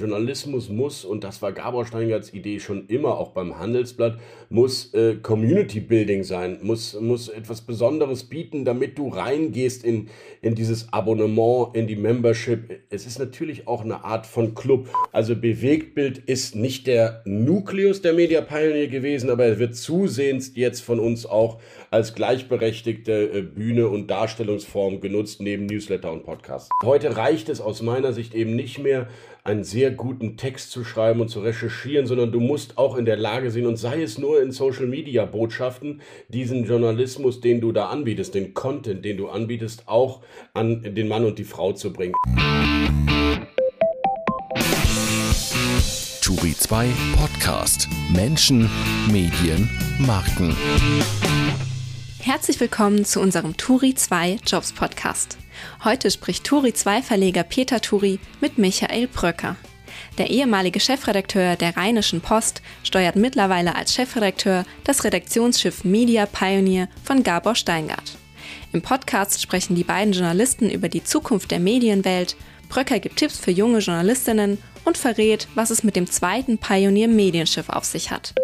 Journalismus muss, und das war Gabor Steingarts Idee schon immer, auch beim Handelsblatt, muss äh, Community Building sein, muss, muss etwas Besonderes bieten, damit du reingehst in, in dieses Abonnement, in die Membership. Es ist natürlich auch eine Art von Club. Also Bewegtbild ist nicht der Nukleus der Media Pioneer gewesen, aber er wird zusehends jetzt von uns auch als gleichberechtigte äh, Bühne und Darstellungsform genutzt, neben Newsletter und Podcast. Heute reicht es aus meiner Sicht eben nicht mehr, einen sehr guten Text zu schreiben und zu recherchieren, sondern du musst auch in der Lage sein, und sei es nur in Social Media Botschaften, diesen Journalismus, den du da anbietest, den Content, den du anbietest, auch an den Mann und die Frau zu bringen. Turi 2 Podcast. Menschen, Medien, Marken. Herzlich willkommen zu unserem Turi 2 Jobs Podcast. Heute spricht Turi 2 Verleger Peter Turi mit Michael Bröcker. Der ehemalige Chefredakteur der Rheinischen Post steuert mittlerweile als Chefredakteur das Redaktionsschiff Media Pioneer von Gabor Steingart. Im Podcast sprechen die beiden Journalisten über die Zukunft der Medienwelt. Bröcker gibt Tipps für junge Journalistinnen und verrät, was es mit dem zweiten Pioneer Medienschiff auf sich hat.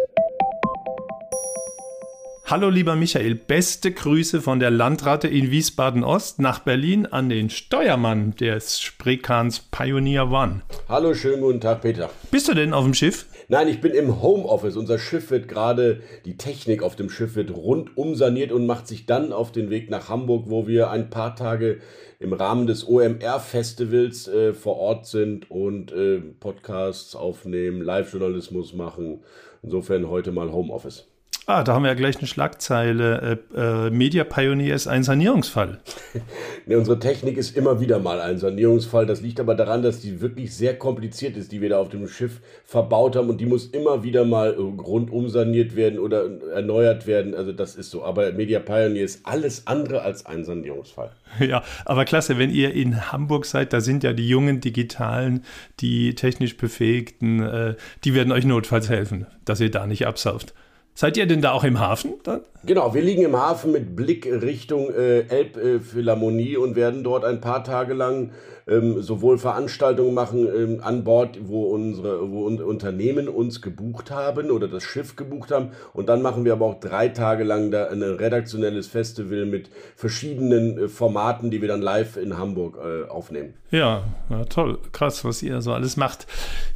Hallo lieber Michael, beste Grüße von der Landratte in Wiesbaden-Ost nach Berlin an den Steuermann des Spreekans Pioneer One. Hallo, schönen guten Tag, Peter. Bist du denn auf dem Schiff? Nein, ich bin im Homeoffice. Unser Schiff wird gerade, die Technik auf dem Schiff wird rundum saniert und macht sich dann auf den Weg nach Hamburg, wo wir ein paar Tage im Rahmen des OMR-Festivals äh, vor Ort sind und äh, Podcasts aufnehmen, Live-Journalismus machen. Insofern heute mal Homeoffice. Ah, da haben wir ja gleich eine Schlagzeile. Äh, äh, Media Pioneer ist ein Sanierungsfall. nee, unsere Technik ist immer wieder mal ein Sanierungsfall. Das liegt aber daran, dass die wirklich sehr kompliziert ist, die wir da auf dem Schiff verbaut haben. Und die muss immer wieder mal äh, rundum saniert werden oder erneuert werden. Also das ist so. Aber Media Pioneer ist alles andere als ein Sanierungsfall. Ja, aber klasse, wenn ihr in Hamburg seid, da sind ja die jungen Digitalen, die technisch Befähigten, äh, die werden euch notfalls helfen, dass ihr da nicht absauft. Seid ihr denn da auch im Hafen dann? Genau, wir liegen im Hafen mit Blick Richtung äh, Elbphilharmonie und werden dort ein paar Tage lang ähm, sowohl Veranstaltungen machen ähm, an Bord, wo unsere wo un Unternehmen uns gebucht haben oder das Schiff gebucht haben. Und dann machen wir aber auch drei Tage lang da ein redaktionelles Festival mit verschiedenen äh, Formaten, die wir dann live in Hamburg äh, aufnehmen. Ja, ja, toll, krass, was ihr so alles macht.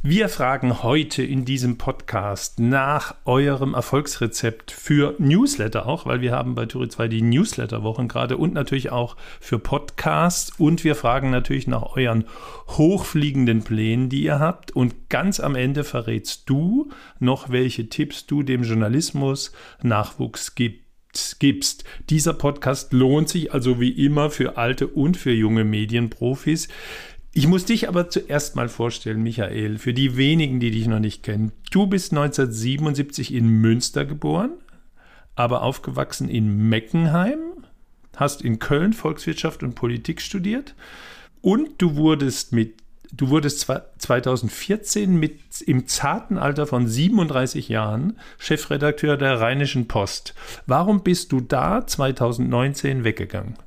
Wir fragen heute in diesem Podcast nach eurem Erfolgsrezept für Newsletter auch, weil wir haben bei Turi 2 die Newsletter-Wochen gerade und natürlich auch für Podcasts und wir fragen natürlich nach euren hochfliegenden Plänen, die ihr habt. Und ganz am Ende verrätst du noch, welche Tipps du dem Journalismus Nachwuchs gibst gibst. Dieser Podcast lohnt sich also wie immer für alte und für junge Medienprofis. Ich muss dich aber zuerst mal vorstellen, Michael, für die wenigen, die dich noch nicht kennen. Du bist 1977 in Münster geboren, aber aufgewachsen in Meckenheim, hast in Köln Volkswirtschaft und Politik studiert, und du wurdest mit Du wurdest 2014 mit im zarten Alter von 37 Jahren Chefredakteur der Rheinischen Post. Warum bist du da 2019 weggegangen?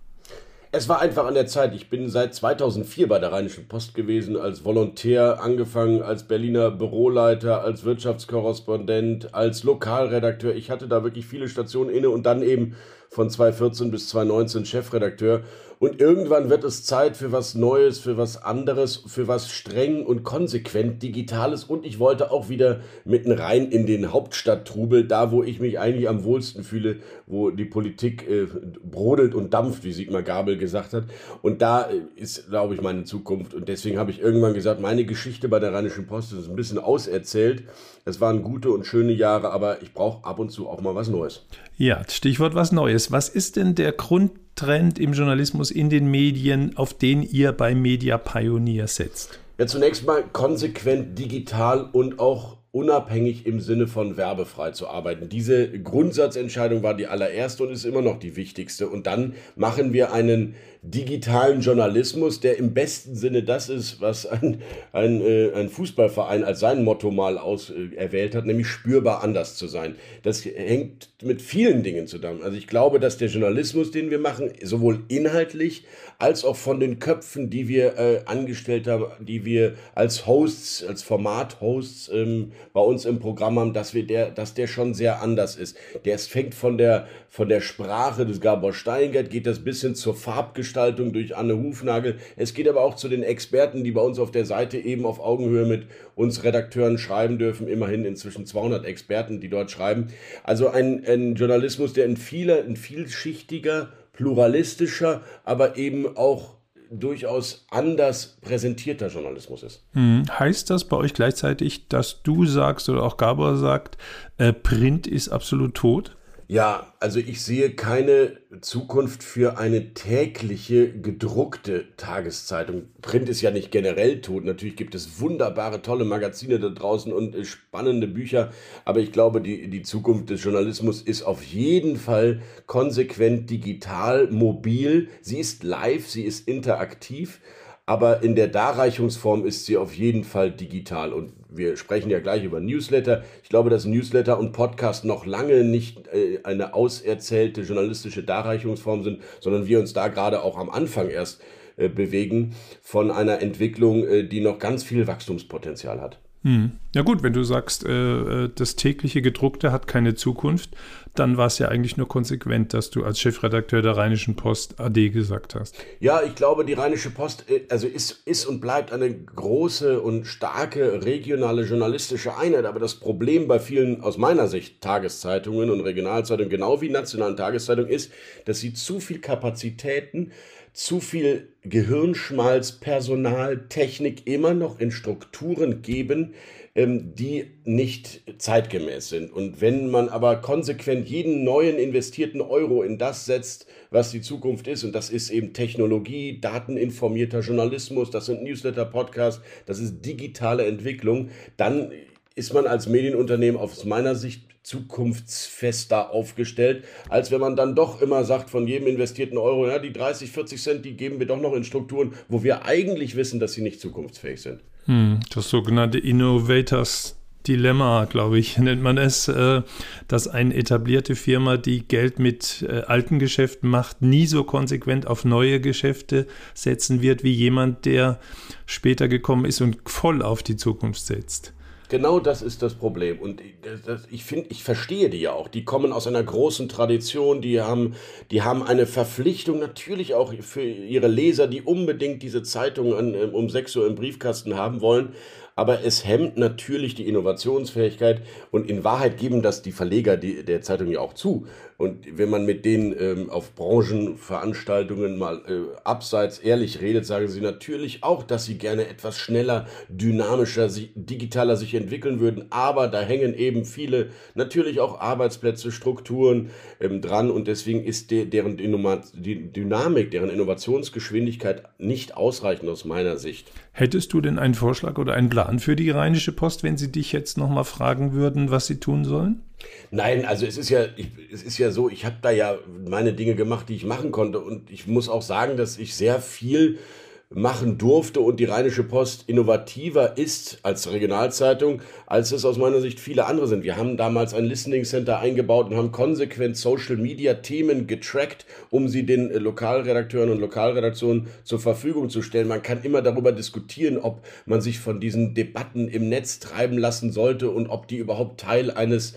Es war einfach an der Zeit. Ich bin seit 2004 bei der Rheinischen Post gewesen, als Volontär, angefangen als Berliner Büroleiter, als Wirtschaftskorrespondent, als Lokalredakteur. Ich hatte da wirklich viele Stationen inne und dann eben von 2014 bis 2019 Chefredakteur. Und irgendwann wird es Zeit für was Neues, für was anderes, für was streng und konsequent Digitales. Und ich wollte auch wieder mitten rein in den Hauptstadttrubel, da wo ich mich eigentlich am wohlsten fühle, wo die Politik äh, brodelt und dampft, wie Sigmar Gabel gesagt hat. Und da äh, ist, glaube ich, meine Zukunft. Und deswegen habe ich irgendwann gesagt, meine Geschichte bei der Rheinischen Post ist ein bisschen auserzählt. Es waren gute und schöne Jahre, aber ich brauche ab und zu auch mal was Neues. Ja, Stichwort was Neues. Was ist denn der Grundtrend im Journalismus, in den Medien, auf den ihr bei Media Pioneer setzt? Ja, zunächst mal konsequent digital und auch unabhängig im Sinne von werbefrei zu arbeiten. Diese Grundsatzentscheidung war die allererste und ist immer noch die wichtigste. Und dann machen wir einen digitalen Journalismus, der im besten Sinne das ist, was ein, ein, äh, ein Fußballverein als sein Motto mal aus, äh, erwählt hat, nämlich spürbar anders zu sein. Das hängt mit vielen Dingen zusammen. Also ich glaube, dass der Journalismus, den wir machen, sowohl inhaltlich als auch von den Köpfen, die wir äh, angestellt haben, die wir als Hosts, als Format-Hosts ähm, bei uns im Programm haben, dass wir der, dass der schon sehr anders ist. Der fängt von der von der Sprache des Gabor Steingart, geht das bis hin zur Farbgestaltung durch Anne Hufnagel. Es geht aber auch zu den Experten, die bei uns auf der Seite eben auf Augenhöhe mit uns Redakteuren schreiben dürfen. Immerhin inzwischen 200 Experten, die dort schreiben. Also ein, ein Journalismus, der ein vieler, ein vielschichtiger pluralistischer, aber eben auch durchaus anders präsentierter Journalismus ist. Hm. Heißt das bei euch gleichzeitig, dass du sagst oder auch Gabor sagt, äh, Print ist absolut tot? Ja, also ich sehe keine Zukunft für eine tägliche gedruckte Tageszeitung. Print ist ja nicht generell tot. Natürlich gibt es wunderbare, tolle Magazine da draußen und äh, spannende Bücher. Aber ich glaube, die, die Zukunft des Journalismus ist auf jeden Fall konsequent digital, mobil. Sie ist live, sie ist interaktiv aber in der Darreichungsform ist sie auf jeden Fall digital. Und wir sprechen ja gleich über Newsletter. Ich glaube, dass Newsletter und Podcast noch lange nicht äh, eine auserzählte journalistische Darreichungsform sind, sondern wir uns da gerade auch am Anfang erst äh, bewegen von einer Entwicklung, äh, die noch ganz viel Wachstumspotenzial hat. Hm. Ja gut, wenn du sagst, äh, äh, das tägliche Gedruckte hat keine Zukunft, dann war es ja eigentlich nur konsequent, dass du als Chefredakteur der Rheinischen Post AD gesagt hast. Ja, ich glaube, die Rheinische Post äh, also ist, ist und bleibt eine große und starke regionale journalistische Einheit. Aber das Problem bei vielen, aus meiner Sicht, Tageszeitungen und Regionalzeitungen, genau wie nationalen Tageszeitungen, ist, dass sie zu viel Kapazitäten zu viel Gehirnschmalz, Personal, Technik immer noch in Strukturen geben, ähm, die nicht zeitgemäß sind. Und wenn man aber konsequent jeden neuen investierten Euro in das setzt, was die Zukunft ist, und das ist eben Technologie, dateninformierter Journalismus, das sind Newsletter, Podcasts, das ist digitale Entwicklung, dann ist man als Medienunternehmen aus meiner Sicht zukunftsfester aufgestellt, als wenn man dann doch immer sagt, von jedem investierten Euro, ja, die 30, 40 Cent, die geben wir doch noch in Strukturen, wo wir eigentlich wissen, dass sie nicht zukunftsfähig sind. Hm, das sogenannte Innovators Dilemma, glaube ich, nennt man es, äh, dass eine etablierte Firma, die Geld mit äh, alten Geschäften macht, nie so konsequent auf neue Geschäfte setzen wird wie jemand, der später gekommen ist und voll auf die Zukunft setzt. Genau das ist das Problem. Und ich finde, ich verstehe die ja auch. Die kommen aus einer großen Tradition, die haben, die haben eine Verpflichtung natürlich auch für ihre Leser, die unbedingt diese Zeitung an, um 6 Uhr im Briefkasten haben wollen aber es hemmt natürlich die Innovationsfähigkeit und in Wahrheit geben das die Verleger die, der Zeitung ja auch zu. Und wenn man mit denen ähm, auf Branchenveranstaltungen mal äh, abseits ehrlich redet, sagen sie natürlich auch, dass sie gerne etwas schneller, dynamischer, digitaler sich entwickeln würden. Aber da hängen eben viele, natürlich auch Arbeitsplätze, Strukturen ähm, dran. Und deswegen ist de deren Innoma die Dynamik, deren Innovationsgeschwindigkeit nicht ausreichend aus meiner Sicht. Hättest du denn einen Vorschlag oder einen Plan für die Rheinische Post, wenn sie dich jetzt nochmal fragen würden, was sie tun sollen? Nein, also es ist ja, ich, es ist ja so, ich habe da ja meine Dinge gemacht, die ich machen konnte. Und ich muss auch sagen, dass ich sehr viel machen durfte und die Rheinische Post innovativer ist als Regionalzeitung, als es aus meiner Sicht viele andere sind. Wir haben damals ein Listening Center eingebaut und haben konsequent Social Media Themen getrackt, um sie den Lokalredakteuren und Lokalredaktionen zur Verfügung zu stellen. Man kann immer darüber diskutieren, ob man sich von diesen Debatten im Netz treiben lassen sollte und ob die überhaupt Teil eines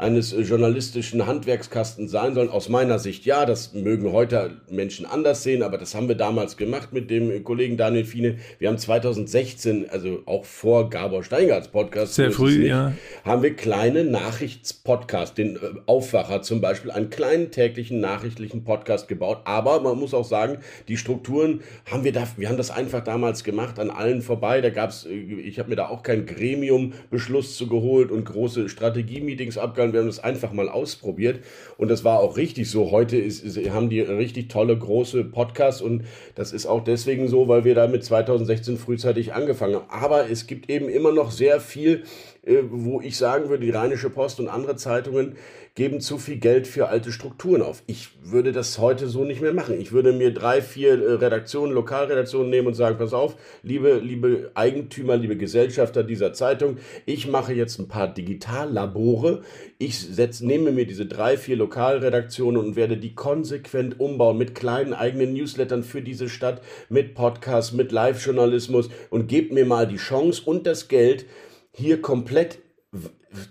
eines äh, journalistischen Handwerkskastens sein sollen. Aus meiner Sicht ja, das mögen heute Menschen anders sehen, aber das haben wir damals gemacht mit dem Kollegen Daniel Fiene. Wir haben 2016, also auch vor Gabor Steingarts Podcast, sehr früh, nicht, ja, haben wir kleine Nachrichtspodcast, den äh, Aufwacher zum Beispiel, einen kleinen täglichen nachrichtlichen Podcast gebaut. Aber man muss auch sagen, die Strukturen haben wir da, wir haben das einfach damals gemacht, an allen vorbei. Da gab es, äh, ich habe mir da auch kein Gremiumbeschluss zu geholt und große Strategie-Meetings abgehalten online. Wir haben das einfach mal ausprobiert und das war auch richtig so. Heute ist, ist, haben die richtig tolle große Podcasts und das ist auch deswegen so, weil wir da mit 2016 frühzeitig angefangen haben. Aber es gibt eben immer noch sehr viel, äh, wo ich sagen würde, die Rheinische Post und andere Zeitungen geben zu viel Geld für alte Strukturen auf. Ich würde das heute so nicht mehr machen. Ich würde mir drei, vier äh, Redaktionen, Lokalredaktionen nehmen und sagen, pass auf, liebe, liebe Eigentümer, liebe Gesellschafter dieser Zeitung, ich mache jetzt ein paar Digitallabore. Ich setz, nehme mir diese drei, vier Lokalredaktionen und werde die konsequent umbauen mit kleinen eigenen Newslettern für diese Stadt, mit Podcasts, mit Live-Journalismus und gebt mir mal die Chance und das Geld, hier komplett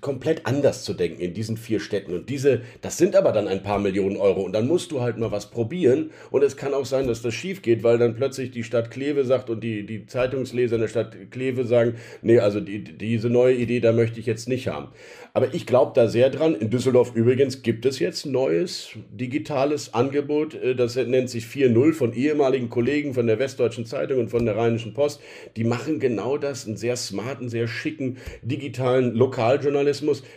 komplett anders zu denken in diesen vier Städten. Und diese, das sind aber dann ein paar Millionen Euro. Und dann musst du halt mal was probieren. Und es kann auch sein, dass das schief geht, weil dann plötzlich die Stadt Kleve sagt und die, die Zeitungsleser in der Stadt Kleve sagen, nee, also die, diese neue Idee, da möchte ich jetzt nicht haben. Aber ich glaube da sehr dran. In Düsseldorf übrigens gibt es jetzt neues digitales Angebot. Äh, das nennt sich 4.0 von ehemaligen Kollegen von der Westdeutschen Zeitung und von der Rheinischen Post. Die machen genau das, einen sehr smarten, sehr schicken digitalen Lokaljournalismus.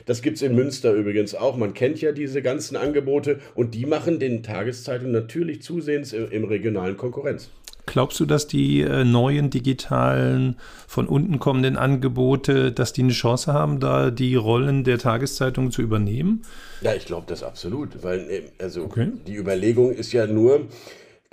Das gibt es in Münster übrigens auch. Man kennt ja diese ganzen Angebote und die machen den Tageszeitungen natürlich zusehends im regionalen Konkurrenz. Glaubst du, dass die äh, neuen digitalen, von unten kommenden Angebote, dass die eine Chance haben, da die Rollen der Tageszeitung zu übernehmen? Ja, ich glaube das absolut, weil äh, also okay. die Überlegung ist ja nur,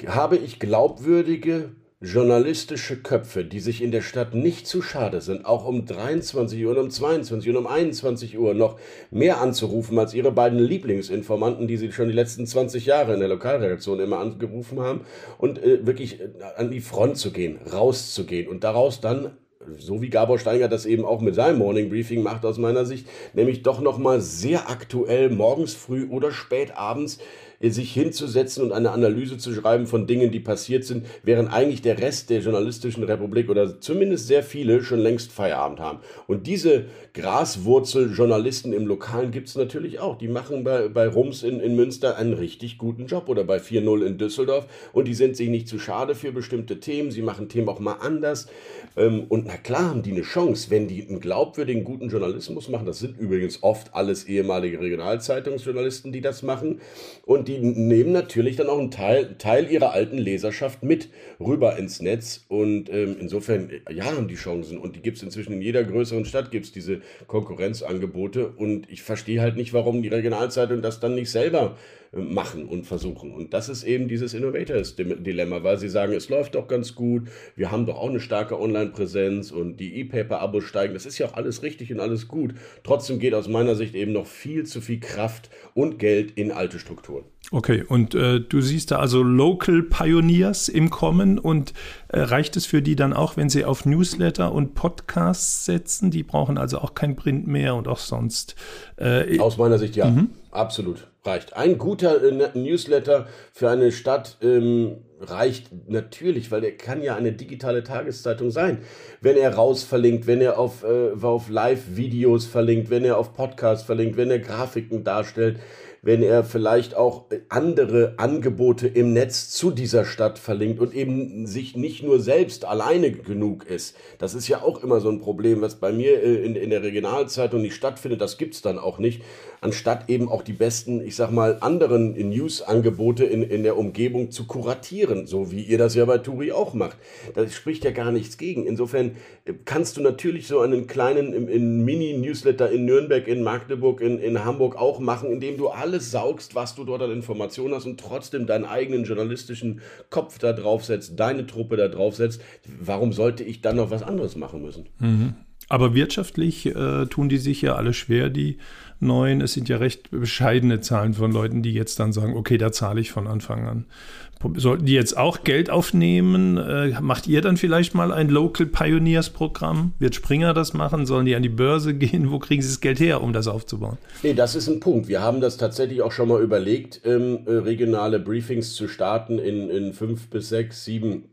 habe ich glaubwürdige journalistische Köpfe, die sich in der Stadt nicht zu schade sind, auch um 23 Uhr und um 22 und um 21 Uhr noch mehr anzurufen als ihre beiden Lieblingsinformanten, die sie schon die letzten 20 Jahre in der Lokalredaktion immer angerufen haben und äh, wirklich äh, an die Front zu gehen, rauszugehen und daraus dann so wie Gabor Steiger das eben auch mit seinem Morning Briefing macht aus meiner Sicht, nämlich doch noch mal sehr aktuell morgens früh oder spät abends sich hinzusetzen und eine Analyse zu schreiben von Dingen, die passiert sind, während eigentlich der Rest der journalistischen Republik oder zumindest sehr viele schon längst Feierabend haben. Und diese Graswurzel-Journalisten im Lokalen gibt es natürlich auch. Die machen bei, bei Rums in, in Münster einen richtig guten Job oder bei 4.0 in Düsseldorf und die sind sich nicht zu schade für bestimmte Themen. Sie machen Themen auch mal anders. Ähm, und na klar haben die eine Chance, wenn die einen glaubwürdigen, guten Journalismus machen. Das sind übrigens oft alles ehemalige Regionalzeitungsjournalisten, die das machen. Und die nehmen natürlich dann auch einen Teil, Teil ihrer alten Leserschaft mit rüber ins Netz. Und ähm, insofern, ja, haben die Chancen. Und die gibt es inzwischen in jeder größeren Stadt, gibt es diese Konkurrenzangebote. Und ich verstehe halt nicht, warum die Regionalzeitung das dann nicht selber machen und versuchen. Und das ist eben dieses Innovators-Dilemma, weil sie sagen, es läuft doch ganz gut, wir haben doch auch eine starke Online-Präsenz und die E-Paper-Abos steigen. Das ist ja auch alles richtig und alles gut. Trotzdem geht aus meiner Sicht eben noch viel zu viel Kraft und Geld in alte Strukturen. Okay, und äh, du siehst da also Local Pioneers im Kommen und äh, reicht es für die dann auch, wenn sie auf Newsletter und Podcasts setzen? Die brauchen also auch kein Print mehr und auch sonst. Äh, Aus meiner Sicht ja, mhm. absolut reicht. Ein guter äh, Newsletter für eine Stadt ähm, reicht natürlich, weil er kann ja eine digitale Tageszeitung sein. Wenn er raus verlinkt, wenn er auf, äh, auf Live-Videos verlinkt, wenn er auf Podcasts verlinkt, wenn er Grafiken darstellt wenn er vielleicht auch andere Angebote im Netz zu dieser Stadt verlinkt und eben sich nicht nur selbst alleine genug ist. Das ist ja auch immer so ein Problem, was bei mir äh, in, in der Regionalzeitung nicht stattfindet. Das gibt es dann auch nicht. Anstatt eben auch die besten, ich sag mal, anderen News-Angebote in, in der Umgebung zu kuratieren, so wie ihr das ja bei Turi auch macht. Da spricht ja gar nichts gegen. Insofern äh, kannst du natürlich so einen kleinen Mini-Newsletter in Nürnberg, in Magdeburg, in, in Hamburg auch machen, indem du alle alles saugst, was du dort an Informationen hast und trotzdem deinen eigenen journalistischen Kopf da draufsetzt, deine Truppe da draufsetzt, warum sollte ich dann noch was anderes machen müssen? Mhm. Aber wirtschaftlich äh, tun die sich ja alle schwer, die neuen. Es sind ja recht bescheidene Zahlen von Leuten, die jetzt dann sagen, okay, da zahle ich von Anfang an. Sollten die jetzt auch Geld aufnehmen? Äh, macht ihr dann vielleicht mal ein Local Pioneers Programm? Wird Springer das machen? Sollen die an die Börse gehen? Wo kriegen sie das Geld her, um das aufzubauen? Nee, das ist ein Punkt. Wir haben das tatsächlich auch schon mal überlegt, ähm, äh, regionale Briefings zu starten in, in fünf bis sechs, sieben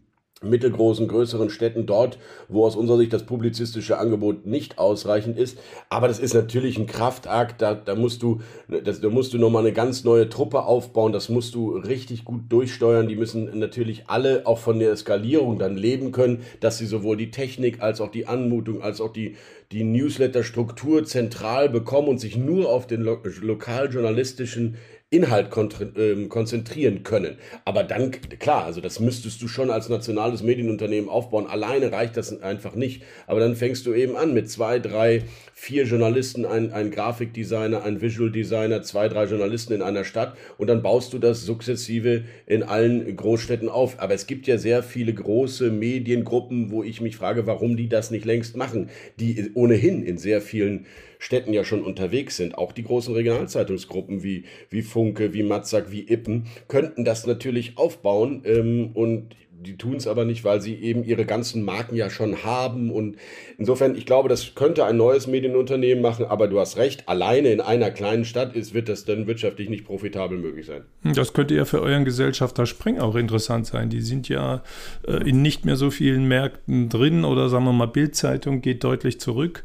mittelgroßen, größeren Städten dort, wo aus unserer Sicht das publizistische Angebot nicht ausreichend ist. Aber das ist natürlich ein Kraftakt, da, da musst du, das, da musst du nochmal eine ganz neue Truppe aufbauen, das musst du richtig gut durchsteuern. Die müssen natürlich alle auch von der Skalierung dann leben können, dass sie sowohl die Technik als auch die Anmutung, als auch die, die Newsletter-Struktur zentral bekommen und sich nur auf den lo lokaljournalistischen Inhalt ähm, konzentrieren können. Aber dann, klar, also das müsstest du schon als nationales Medienunternehmen aufbauen. Alleine reicht das einfach nicht. Aber dann fängst du eben an mit zwei, drei, vier Journalisten, ein, ein Grafikdesigner, ein Visual Designer, zwei, drei Journalisten in einer Stadt und dann baust du das sukzessive in allen Großstädten auf. Aber es gibt ja sehr viele große Mediengruppen, wo ich mich frage, warum die das nicht längst machen, die ohnehin in sehr vielen Städten ja schon unterwegs sind, auch die großen Regionalzeitungsgruppen wie, wie Funke, wie Matzak, wie Ippen, könnten das natürlich aufbauen ähm, und die tun es aber nicht, weil sie eben ihre ganzen Marken ja schon haben. Und insofern, ich glaube, das könnte ein neues Medienunternehmen machen, aber du hast recht, alleine in einer kleinen Stadt ist, wird das dann wirtschaftlich nicht profitabel möglich sein. Das könnte ja für euren Gesellschafter Spring auch interessant sein. Die sind ja äh, in nicht mehr so vielen Märkten drin oder sagen wir mal, Bildzeitung geht deutlich zurück.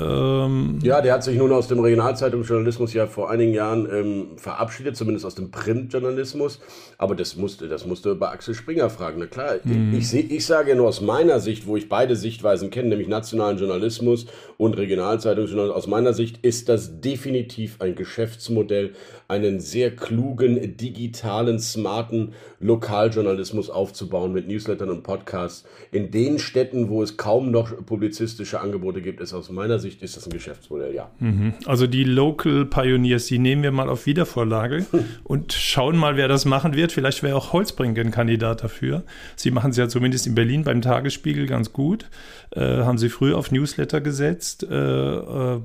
Ähm ja, der hat sich nun aus dem Regionalzeitungsjournalismus ja vor einigen Jahren ähm, verabschiedet, zumindest aus dem Printjournalismus. Aber das musste, das musste bei Axel Springer fragen. Na klar, mhm. ich, ich, ich sage ja nur aus meiner Sicht, wo ich beide Sichtweisen kenne, nämlich nationalen Journalismus und Regionalzeitungsjournalismus. Aus meiner Sicht ist das definitiv ein Geschäftsmodell, einen sehr klugen, digitalen, smarten Lokaljournalismus aufzubauen mit Newslettern und Podcasts. In den Städten, wo es kaum noch publizistische Angebote gibt, ist aus meiner Sicht ist das ein Geschäftsmodell, ja. Mhm. Also die Local Pioneers, die nehmen wir mal auf Wiedervorlage und schauen mal, wer das machen wird. Vielleicht wäre auch Holzbrink ein Kandidat dafür. Sie machen es ja zumindest in Berlin beim Tagesspiegel ganz gut. Äh, haben sie früh auf Newsletter gesetzt. Äh, äh,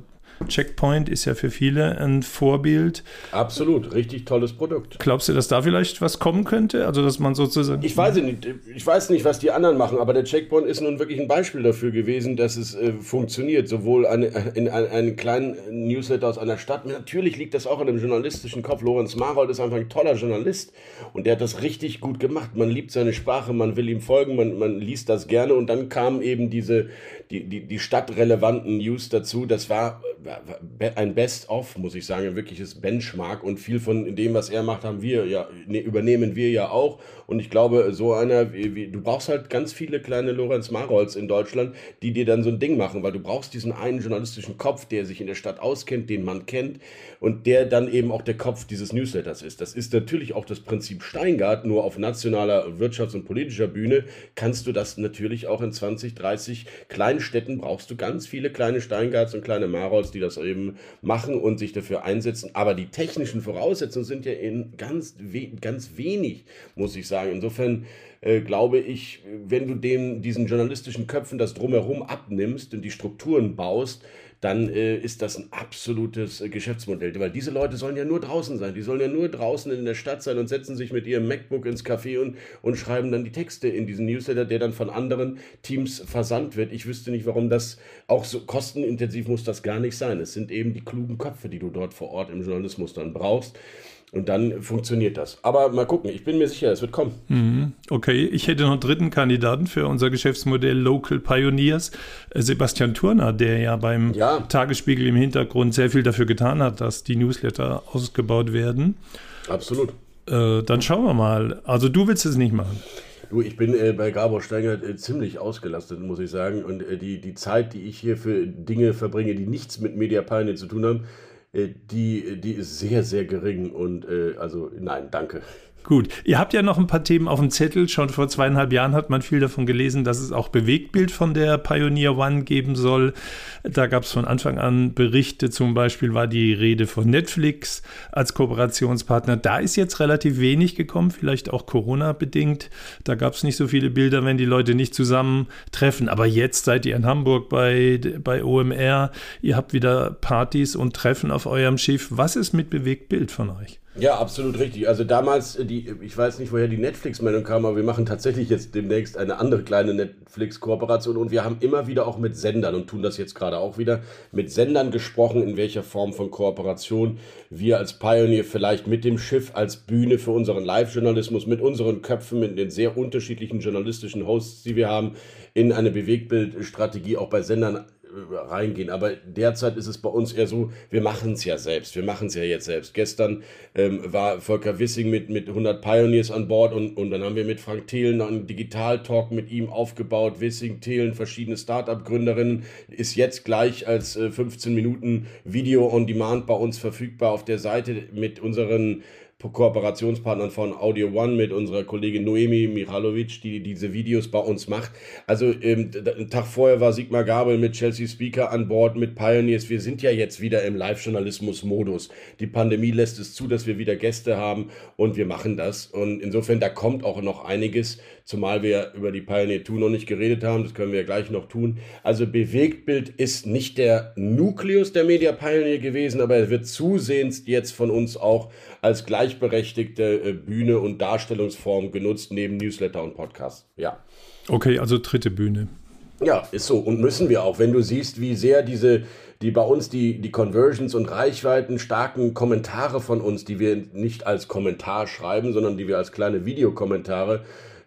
Checkpoint ist ja für viele ein Vorbild. Absolut, richtig tolles Produkt. Glaubst du, dass da vielleicht was kommen könnte? Also, dass man sozusagen. Ich weiß nicht, ich weiß nicht, was die anderen machen, aber der Checkpoint ist nun wirklich ein Beispiel dafür gewesen, dass es äh, funktioniert. Sowohl eine, in einem eine kleinen Newsletter aus einer Stadt. Natürlich liegt das auch in dem journalistischen Kopf. Lorenz Marold ist einfach ein toller Journalist und der hat das richtig gut gemacht. Man liebt seine Sprache, man will ihm folgen, man, man liest das gerne und dann kamen eben diese, die, die, die stadtrelevanten News dazu. Das war ein Best-of, muss ich sagen, ein wirkliches Benchmark und viel von dem, was er macht, haben wir ja, ne, übernehmen wir ja auch. Und ich glaube, so einer, wie, wie, du brauchst halt ganz viele kleine Lorenz Marolds in Deutschland, die dir dann so ein Ding machen, weil du brauchst diesen einen journalistischen Kopf, der sich in der Stadt auskennt, den man kennt und der dann eben auch der Kopf dieses Newsletters ist. Das ist natürlich auch das Prinzip Steingart, nur auf nationaler wirtschafts- und politischer Bühne kannst du das natürlich auch in 20, 30 kleinen Städten brauchst du ganz viele kleine Steingarts und kleine Marolds, die das eben machen und sich dafür einsetzen. Aber die technischen Voraussetzungen sind ja in ganz, we ganz wenig, muss ich sagen. Insofern äh, glaube ich, wenn du den, diesen journalistischen Köpfen das drumherum abnimmst und die Strukturen baust, dann äh, ist das ein absolutes äh, Geschäftsmodell. Weil diese Leute sollen ja nur draußen sein. Die sollen ja nur draußen in der Stadt sein und setzen sich mit ihrem MacBook ins Café und, und schreiben dann die Texte in diesen Newsletter, der dann von anderen Teams versandt wird. Ich wüsste nicht, warum das auch so kostenintensiv muss das gar nicht sein. Es sind eben die klugen Köpfe, die du dort vor Ort im Journalismus dann brauchst. Und dann funktioniert das. Aber mal gucken, ich bin mir sicher, es wird kommen. Mhm. Okay, ich hätte noch einen dritten Kandidaten für unser Geschäftsmodell Local Pioneers, äh, Sebastian Turner, der ja beim ja. Tagesspiegel im Hintergrund sehr viel dafür getan hat, dass die Newsletter ausgebaut werden. Absolut. Äh, dann schauen wir mal. Also du willst es nicht machen. Du, ich bin äh, bei Gabor Stenger äh, ziemlich ausgelastet, muss ich sagen. Und äh, die, die Zeit, die ich hier für Dinge verbringe, die nichts mit Media Pioneer zu tun haben, die, die ist sehr, sehr gering und äh, also nein, danke. Gut, ihr habt ja noch ein paar Themen auf dem Zettel. Schon vor zweieinhalb Jahren hat man viel davon gelesen, dass es auch Bewegtbild von der Pioneer One geben soll. Da gab es von Anfang an Berichte, zum Beispiel war die Rede von Netflix als Kooperationspartner. Da ist jetzt relativ wenig gekommen, vielleicht auch Corona-bedingt. Da gab es nicht so viele Bilder, wenn die Leute nicht zusammentreffen. Aber jetzt seid ihr in Hamburg bei, bei OMR. Ihr habt wieder Partys und Treffen auf eurem Schiff. Was ist mit Bewegtbild von euch? Ja, absolut richtig. Also damals, äh, die, ich weiß nicht, woher die Netflix-Meldung kam, aber wir machen tatsächlich jetzt demnächst eine andere kleine Netflix-Kooperation und wir haben immer wieder auch mit Sendern und tun das jetzt gerade auch wieder, mit Sendern gesprochen, in welcher Form von Kooperation wir als Pioneer vielleicht mit dem Schiff als Bühne für unseren Live-Journalismus, mit unseren Köpfen, mit den sehr unterschiedlichen journalistischen Hosts, die wir haben, in eine Bewegtbildstrategie auch bei Sendern reingehen. Aber derzeit ist es bei uns eher so, wir machen es ja selbst. Wir machen es ja jetzt selbst. Gestern ähm, war Volker Wissing mit, mit 100 Pioneers an Bord und, und dann haben wir mit Frank Thelen einen Digital-Talk mit ihm aufgebaut. Wissing, Thelen, verschiedene Start-up-Gründerinnen, ist jetzt gleich als äh, 15 Minuten Video on Demand bei uns verfügbar auf der Seite mit unseren Kooperationspartnern von Audio One mit unserer Kollegin Noemi Michalovic, die diese Videos bei uns macht. Also ähm, einen Tag vorher war Sigmar Gabel mit Chelsea Speaker an Bord, mit Pioneers. Wir sind ja jetzt wieder im Live-Journalismus-Modus. Die Pandemie lässt es zu, dass wir wieder Gäste haben und wir machen das. Und insofern, da kommt auch noch einiges, zumal wir über die Pioneer 2 noch nicht geredet haben. Das können wir gleich noch tun. Also Bewegtbild ist nicht der Nukleus der Media Pioneer gewesen, aber er wird zusehends jetzt von uns auch als gleichberechtigte äh, Bühne und Darstellungsform genutzt, neben Newsletter und Podcast. Ja. Okay, also dritte Bühne. Ja, ist so. Und müssen wir auch. Wenn du siehst, wie sehr diese, die bei uns die, die Conversions und Reichweiten starken Kommentare von uns, die wir nicht als Kommentar schreiben, sondern die wir als kleine Videokommentare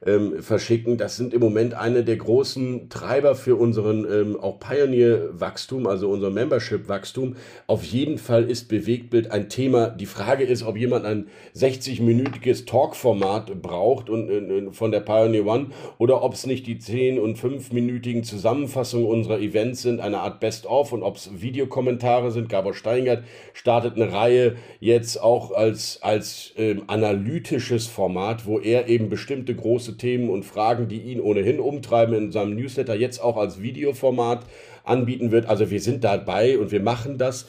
ähm, verschicken. Das sind im Moment eine der großen Treiber für unseren ähm, auch Pioneer-Wachstum, also unser Membership-Wachstum. Auf jeden Fall ist Bewegtbild ein Thema. Die Frage ist, ob jemand ein 60-minütiges Talk-Format braucht und äh, von der Pioneer One oder ob es nicht die 10- und 5-minütigen Zusammenfassungen unserer Events sind, eine Art Best-of und ob es Videokommentare sind. Gabor Steingart startet eine Reihe jetzt auch als, als ähm, analytisches Format, wo er eben bestimmte große Themen und Fragen, die ihn ohnehin umtreiben, in seinem Newsletter jetzt auch als Videoformat anbieten wird. Also wir sind dabei und wir machen das.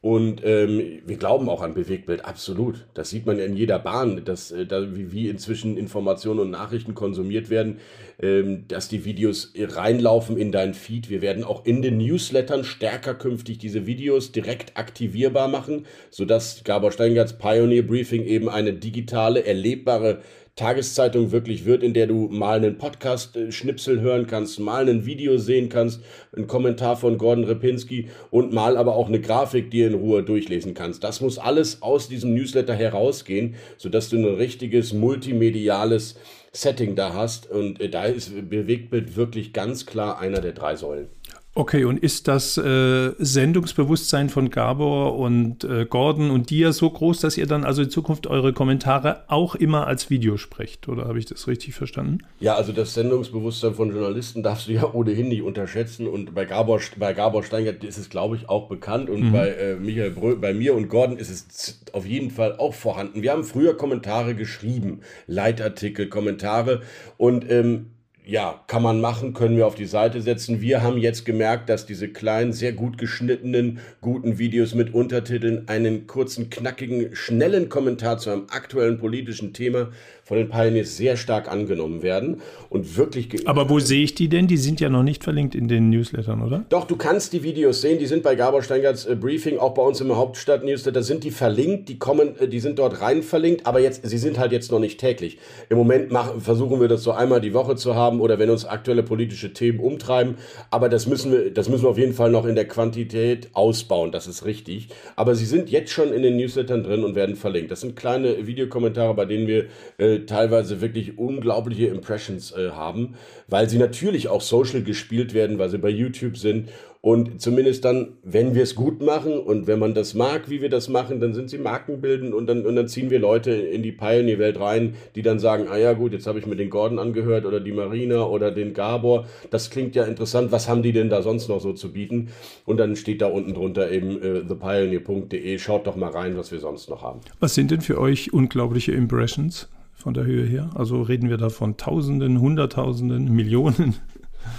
Und ähm, wir glauben auch an Bewegtbild, absolut. Das sieht man ja in jeder Bahn, dass, äh, da, wie, wie inzwischen Informationen und Nachrichten konsumiert werden, ähm, dass die Videos reinlaufen in dein Feed. Wir werden auch in den Newslettern stärker künftig diese Videos direkt aktivierbar machen, sodass Gabor Steingarts Pioneer Briefing eben eine digitale, erlebbare Tageszeitung wirklich wird, in der du mal einen Podcast-Schnipsel hören kannst, mal ein Video sehen kannst, ein Kommentar von Gordon Repinski und mal aber auch eine Grafik, die in Ruhe durchlesen kannst. Das muss alles aus diesem Newsletter herausgehen, sodass du ein richtiges multimediales Setting da hast. Und äh, da ist Bewegtbild wirklich ganz klar einer der drei Säulen. Okay, und ist das äh, Sendungsbewusstsein von Gabor und äh, Gordon und dir so groß, dass ihr dann also in Zukunft eure Kommentare auch immer als Video sprecht? Oder habe ich das richtig verstanden? Ja, also das Sendungsbewusstsein von Journalisten darfst du ja ohnehin nicht unterschätzen. Und bei Gabor, bei Gabor Steingart ist es, glaube ich, auch bekannt. Und mhm. bei äh, Michael Brö, bei mir und Gordon ist es auf jeden Fall auch vorhanden. Wir haben früher Kommentare geschrieben, Leitartikel, Kommentare. Und ähm, ja, kann man machen, können wir auf die Seite setzen. Wir haben jetzt gemerkt, dass diese kleinen, sehr gut geschnittenen, guten Videos mit Untertiteln einen kurzen, knackigen, schnellen Kommentar zu einem aktuellen politischen Thema von den Pioneers sehr stark angenommen werden und wirklich. Aber wo sehe ich die denn? Die sind ja noch nicht verlinkt in den Newslettern, oder? Doch, du kannst die Videos sehen. Die sind bei Gabor Steingarts äh, Briefing, auch bei uns im Hauptstadt-Newsletter sind die verlinkt. Die kommen, äh, die sind dort rein verlinkt, aber jetzt, sie sind halt jetzt noch nicht täglich. Im Moment machen, versuchen wir das so einmal die Woche zu haben oder wenn uns aktuelle politische Themen umtreiben. Aber das müssen wir, das müssen wir auf jeden Fall noch in der Quantität ausbauen. Das ist richtig. Aber sie sind jetzt schon in den Newslettern drin und werden verlinkt. Das sind kleine Videokommentare, bei denen wir äh, teilweise wirklich unglaubliche Impressions äh, haben, weil sie natürlich auch social gespielt werden, weil sie bei YouTube sind und zumindest dann, wenn wir es gut machen und wenn man das mag, wie wir das machen, dann sind sie Markenbilden und dann, und dann ziehen wir Leute in die Pioneer-Welt rein, die dann sagen, ah ja gut, jetzt habe ich mir den Gordon angehört oder die Marina oder den Gabor. Das klingt ja interessant. Was haben die denn da sonst noch so zu bieten? Und dann steht da unten drunter eben äh, thepioneer.de. Schaut doch mal rein, was wir sonst noch haben. Was sind denn für euch unglaubliche Impressions? Von der Höhe her? Also reden wir da von Tausenden, Hunderttausenden, Millionen?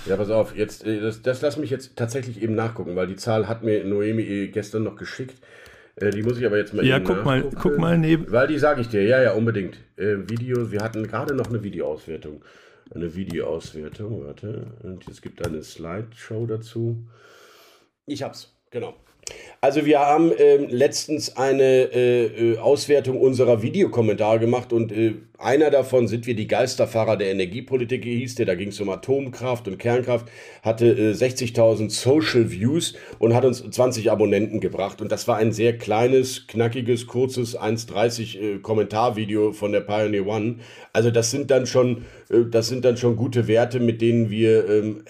Ja, pass auf, jetzt, äh, das, das lass mich jetzt tatsächlich eben nachgucken, weil die Zahl hat mir Noemi äh, gestern noch geschickt. Äh, die muss ich aber jetzt mal Ja, guck mal, guck mal neben. Weil die sage ich dir, ja, ja, unbedingt. Äh, Video, wir hatten gerade noch eine Videoauswertung. Eine Videoauswertung, warte. Und es gibt eine Slideshow dazu. Ich hab's, genau. Also wir haben äh, letztens eine äh, Auswertung unserer Videokommentare gemacht und äh, einer davon sind wir die Geisterfahrer der Energiepolitik, hieß der, da ging es um Atomkraft und Kernkraft, hatte äh, 60.000 Social Views und hat uns 20 Abonnenten gebracht und das war ein sehr kleines, knackiges, kurzes 1,30 äh, Kommentarvideo von der Pioneer One. Also das sind dann schon, äh, das sind dann schon gute Werte, mit denen wir ähm,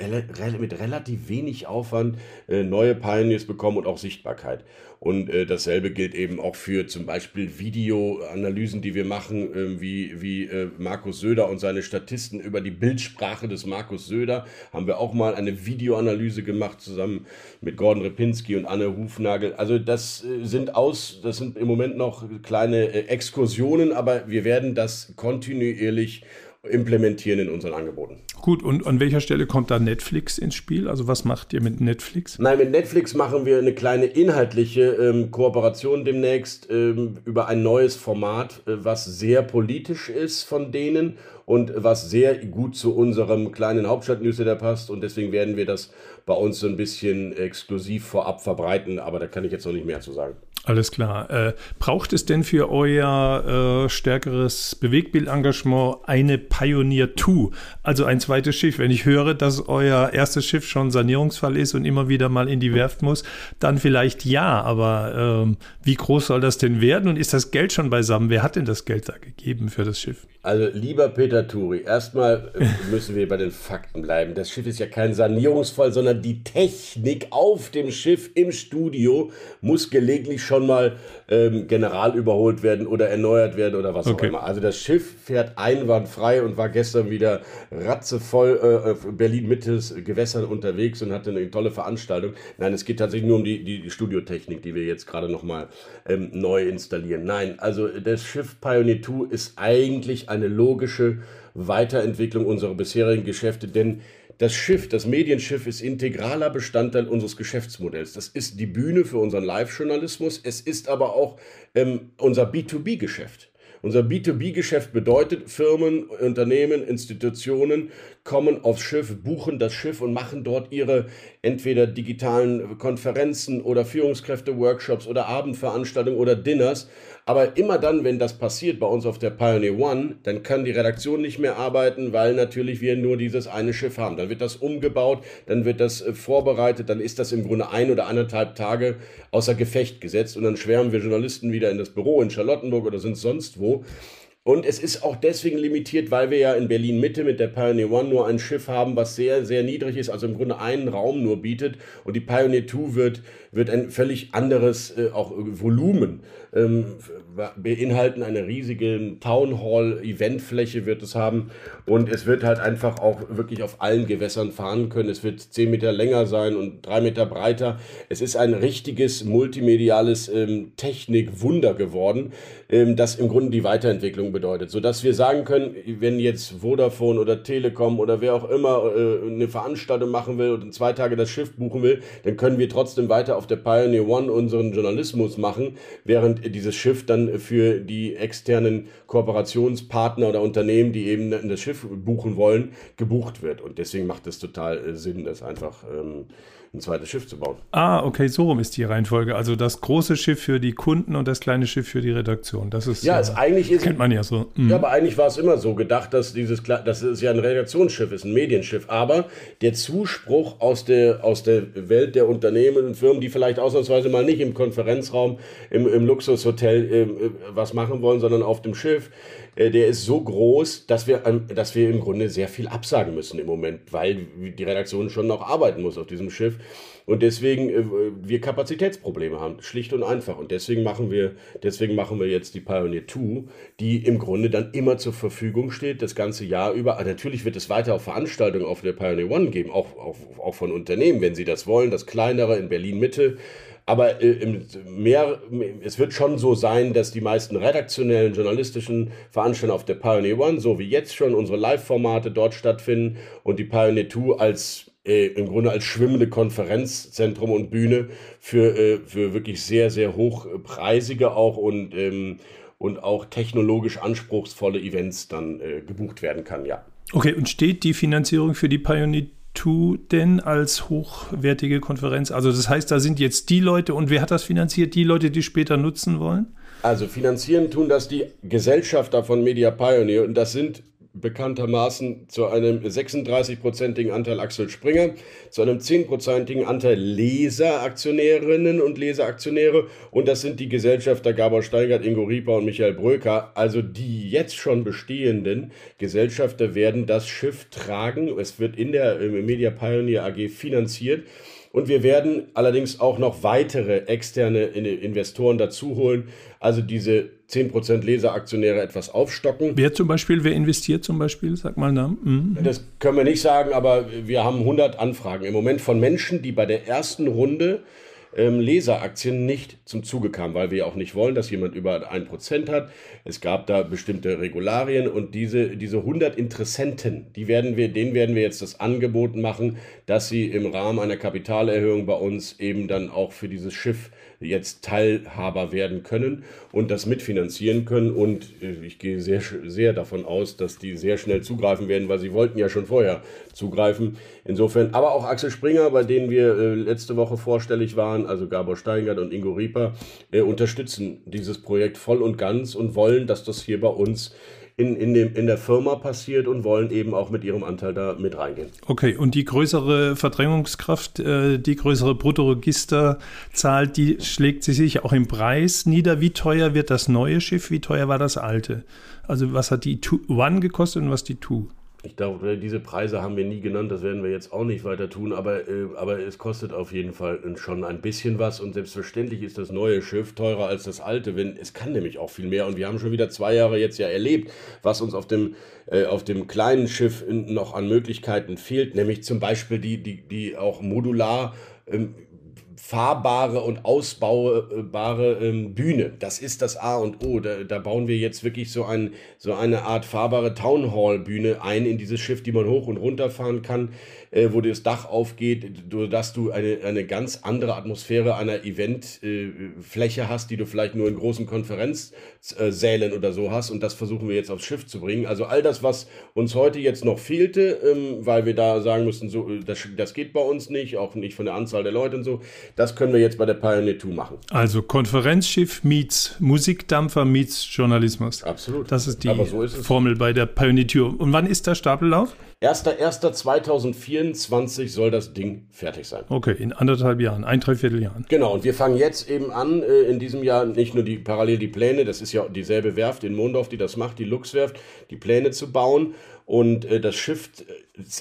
mit relativ wenig Aufwand äh, neue Pioneers bekommen und auch Sichtbarkeit. Und äh, dasselbe gilt eben auch für zum Beispiel Videoanalysen, die wir machen, äh, wie, wie äh, Markus Söder und seine Statisten über die Bildsprache des Markus Söder. Haben wir auch mal eine Videoanalyse gemacht, zusammen mit Gordon Repinski und Anne Hufnagel. Also das äh, sind aus, das sind im Moment noch kleine äh, Exkursionen, aber wir werden das kontinuierlich implementieren in unseren Angeboten. Gut, und an welcher Stelle kommt da Netflix ins Spiel? Also was macht ihr mit Netflix? Nein, mit Netflix machen wir eine kleine inhaltliche ähm, Kooperation demnächst ähm, über ein neues Format, äh, was sehr politisch ist von denen und was sehr gut zu unserem kleinen Hauptstadt-Newsletter passt. Und deswegen werden wir das bei uns so ein bisschen exklusiv vorab verbreiten, aber da kann ich jetzt noch nicht mehr zu sagen. Alles klar. Äh, braucht es denn für euer äh, stärkeres Bewegtbildengagement eine Pioneer 2, also ein zweites Schiff? Wenn ich höre, dass euer erstes Schiff schon Sanierungsfall ist und immer wieder mal in die Werft muss, dann vielleicht ja, aber ähm, wie groß soll das denn werden und ist das Geld schon beisammen? Wer hat denn das Geld da gegeben für das Schiff? Also, lieber Peter Turi, erstmal äh, müssen wir bei den Fakten bleiben. Das Schiff ist ja kein Sanierungsfall, sondern die Technik auf dem Schiff im Studio muss gelegentlich schon mal ähm, general überholt werden oder erneuert werden oder was okay. auch immer. Also, das Schiff fährt einwandfrei und war gestern wieder ratzevoll äh, Berlin-Mittes Gewässern unterwegs und hatte eine tolle Veranstaltung. Nein, es geht tatsächlich nur um die, die, die Studiotechnik, die wir jetzt gerade nochmal ähm, neu installieren. Nein, also das Schiff Pioneer 2 ist eigentlich eine logische Weiterentwicklung unserer bisherigen Geschäfte, denn das Schiff, das Medienschiff ist integraler Bestandteil unseres Geschäftsmodells. Das ist die Bühne für unseren Live-Journalismus. Es ist aber auch ähm, unser B2B-Geschäft. Unser B2B-Geschäft bedeutet, Firmen, Unternehmen, Institutionen kommen aufs Schiff, buchen das Schiff und machen dort ihre entweder digitalen Konferenzen oder Führungskräfte-Workshops oder Abendveranstaltungen oder Dinners aber immer dann, wenn das passiert bei uns auf der Pioneer One, dann kann die Redaktion nicht mehr arbeiten, weil natürlich wir nur dieses eine Schiff haben. Dann wird das umgebaut, dann wird das äh, vorbereitet, dann ist das im Grunde ein oder anderthalb Tage außer Gefecht gesetzt und dann schwärmen wir Journalisten wieder in das Büro in Charlottenburg oder sind sonst wo. Und es ist auch deswegen limitiert, weil wir ja in Berlin Mitte mit der Pioneer One nur ein Schiff haben, was sehr, sehr niedrig ist, also im Grunde einen Raum nur bietet. Und die Pioneer 2 wird, wird ein völlig anderes äh, auch Volumen ähm, beinhalten. Eine riesige Town Hall Eventfläche wird es haben. Und es wird halt einfach auch wirklich auf allen Gewässern fahren können. Es wird 10 Meter länger sein und 3 Meter breiter. Es ist ein richtiges multimediales ähm, Technikwunder geworden, ähm, das im Grunde die Weiterentwicklung bedeutet, sodass wir sagen können, wenn jetzt Vodafone oder Telekom oder wer auch immer äh, eine Veranstaltung machen will und in zwei Tage das Schiff buchen will, dann können wir trotzdem weiter auf der Pioneer One unseren Journalismus machen, während dieses Schiff dann für die externen Kooperationspartner oder Unternehmen, die eben das Schiff buchen wollen, gebucht wird. Und deswegen macht es total äh, Sinn, das einfach ähm, ein zweites Schiff zu bauen. Ah, okay, so rum ist die Reihenfolge. Also das große Schiff für die Kunden und das kleine Schiff für die Redaktion. Das ist ja, ja es eigentlich ist kennt man ja so. Mhm. Ja, aber eigentlich war es immer so gedacht, dass dieses das ist ja ein Redaktionsschiff, ist ein Medienschiff. Aber der Zuspruch aus der aus der Welt der Unternehmen und Firmen, die vielleicht ausnahmsweise mal nicht im Konferenzraum, im, im Luxushotel äh, was machen wollen, sondern auf dem Schiff, äh, der ist so groß, dass wir, dass wir im Grunde sehr viel absagen müssen im Moment, weil die Redaktion schon noch arbeiten muss auf diesem Schiff. Und deswegen äh, wir Kapazitätsprobleme haben, schlicht und einfach. Und deswegen machen wir, deswegen machen wir jetzt die Pioneer 2, die im Grunde dann immer zur Verfügung steht, das ganze Jahr über. Aber natürlich wird es weiter auch Veranstaltungen auf der Pioneer One geben, auch, auch, auch von Unternehmen, wenn sie das wollen, das kleinere in Berlin Mitte aber äh, mehr, es wird schon so sein, dass die meisten redaktionellen, journalistischen Veranstaltungen auf der Pioneer One, so wie jetzt schon unsere Live-Formate dort stattfinden und die Pioneer 2 als äh, im Grunde als schwimmende Konferenzzentrum und Bühne für, äh, für wirklich sehr, sehr hochpreisige auch und, ähm, und auch technologisch anspruchsvolle Events dann äh, gebucht werden kann, ja. Okay, und steht die Finanzierung für die Pioneer Two denn als hochwertige Konferenz? Also das heißt, da sind jetzt die Leute und wer hat das finanziert? Die Leute, die später nutzen wollen? Also finanzieren tun das die Gesellschafter von Media Pioneer und das sind bekanntermaßen zu einem 36-prozentigen Anteil Axel Springer, zu einem 10-prozentigen Anteil Leseraktionärinnen und Leseraktionäre und das sind die Gesellschafter Gabor Steigert, Ingo Rieper und Michael Bröker. Also die jetzt schon bestehenden Gesellschafter werden das Schiff tragen. Es wird in der Media Pioneer AG finanziert. Und wir werden allerdings auch noch weitere externe Investoren dazu holen, also diese 10% Leseraktionäre etwas aufstocken. Wer zum Beispiel, wer investiert zum Beispiel? Sag mal Namen. Mhm. Das können wir nicht sagen, aber wir haben 100 Anfragen im Moment von Menschen, die bei der ersten Runde ähm, Leseraktien nicht zum Zuge kamen, weil wir auch nicht wollen, dass jemand über 1% hat. Es gab da bestimmte Regularien und diese, diese 100 Interessenten, die werden wir, denen werden wir jetzt das Angebot machen, dass sie im Rahmen einer Kapitalerhöhung bei uns eben dann auch für dieses Schiff jetzt Teilhaber werden können und das mitfinanzieren können. Und äh, ich gehe sehr, sehr davon aus, dass die sehr schnell zugreifen werden, weil sie wollten ja schon vorher zugreifen. Insofern, aber auch Axel Springer, bei denen wir äh, letzte Woche vorstellig waren, also Gabor Steingart und Ingo Rieper, äh, unterstützen dieses Projekt voll und ganz und wollen, dass das hier bei uns in, in, dem, in der Firma passiert und wollen eben auch mit ihrem Anteil da mit reingehen. Okay, und die größere Verdrängungskraft, äh, die größere Bruttoregisterzahl, die schlägt sie sich auch im Preis nieder. Wie teuer wird das neue Schiff? Wie teuer war das alte? Also was hat die Two One gekostet und was die Two? Ich glaube, diese Preise haben wir nie genannt, das werden wir jetzt auch nicht weiter tun, aber, äh, aber es kostet auf jeden Fall schon ein bisschen was und selbstverständlich ist das neue Schiff teurer als das alte, wenn es kann nämlich auch viel mehr und wir haben schon wieder zwei Jahre jetzt ja erlebt, was uns auf dem, äh, auf dem kleinen Schiff noch an Möglichkeiten fehlt, nämlich zum Beispiel die, die, die auch modular ähm, fahrbare und ausbaubare ähm, Bühne. Das ist das A und O. Da, da bauen wir jetzt wirklich so, ein, so eine Art fahrbare Townhall-Bühne ein in dieses Schiff, die man hoch und runter fahren kann äh, wo das Dach aufgeht, dass du eine, eine ganz andere Atmosphäre einer Eventfläche äh, hast, die du vielleicht nur in großen Konferenzsälen oder so hast. Und das versuchen wir jetzt aufs Schiff zu bringen. Also all das, was uns heute jetzt noch fehlte, ähm, weil wir da sagen mussten, so, äh, das, das geht bei uns nicht, auch nicht von der Anzahl der Leute und so, das können wir jetzt bei der Pioneer 2 machen. Also Konferenzschiff meets Musikdampfer meets Journalismus. Absolut. Das ist die so ist Formel bei der Pioneer 2. Und wann ist der Stapellauf? 1.1.2024 soll das Ding fertig sein. Okay, in anderthalb Jahren, ein, dreiviertel Jahren. Genau, und wir fangen jetzt eben an, äh, in diesem Jahr nicht nur die parallel die Pläne, das ist ja dieselbe Werft in Mondorf, die das macht, die Luxwerft, die Pläne zu bauen und äh, das Schiff äh,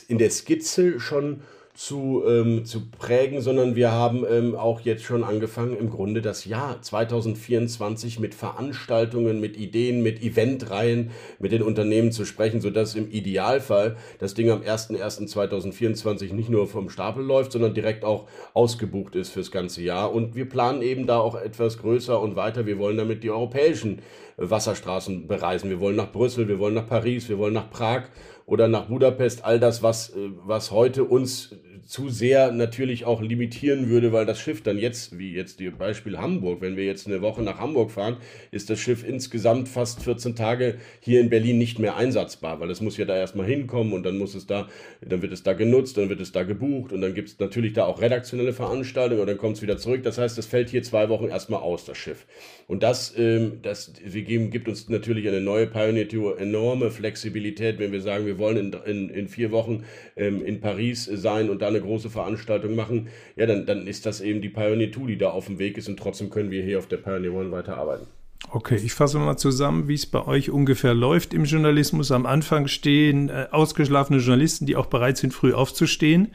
in der Skizze schon zu, ähm, zu prägen, sondern wir haben ähm, auch jetzt schon angefangen, im Grunde das Jahr 2024 mit Veranstaltungen, mit Ideen, mit Eventreihen, mit den Unternehmen zu sprechen, sodass im Idealfall das Ding am 01.01.2024 nicht nur vom Stapel läuft, sondern direkt auch ausgebucht ist fürs ganze Jahr. Und wir planen eben da auch etwas größer und weiter. Wir wollen damit die europäischen Wasserstraßen bereisen. Wir wollen nach Brüssel, wir wollen nach Paris, wir wollen nach Prag oder nach Budapest. All das, was, äh, was heute uns zu sehr natürlich auch limitieren würde, weil das Schiff dann jetzt, wie jetzt die Beispiel Hamburg, wenn wir jetzt eine Woche nach Hamburg fahren, ist das Schiff insgesamt fast 14 Tage hier in Berlin nicht mehr einsatzbar, weil es muss ja da erstmal hinkommen und dann muss es da, dann wird es da genutzt, dann wird es da gebucht und dann gibt es natürlich da auch redaktionelle Veranstaltungen und dann kommt es wieder zurück. Das heißt, es fällt hier zwei Wochen erstmal aus, das Schiff. Und das, ähm, das wir geben, gibt uns natürlich eine neue Pioneer Tour enorme Flexibilität, wenn wir sagen, wir wollen in, in, in vier Wochen ähm, in Paris sein und dann eine große Veranstaltung machen, ja, dann, dann ist das eben die Pioneer 2, die da auf dem Weg ist und trotzdem können wir hier auf der Pioneer 1 weiterarbeiten. Okay, ich fasse mal zusammen, wie es bei euch ungefähr läuft im Journalismus. Am Anfang stehen äh, ausgeschlafene Journalisten, die auch bereit sind, früh aufzustehen,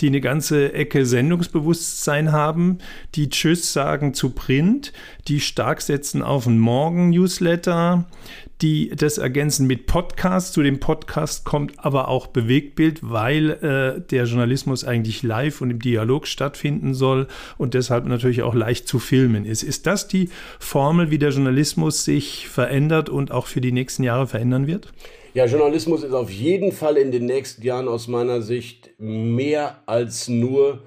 die eine ganze Ecke Sendungsbewusstsein haben, die Tschüss sagen zu Print, die stark setzen auf einen Morgen-Newsletter, die das ergänzen mit Podcast. Zu dem Podcast kommt aber auch Bewegtbild, weil äh, der Journalismus eigentlich live und im Dialog stattfinden soll und deshalb natürlich auch leicht zu filmen ist. Ist das die Formel, wie der Journalismus sich verändert und auch für die nächsten Jahre verändern wird? Ja, Journalismus ist auf jeden Fall in den nächsten Jahren aus meiner Sicht mehr als nur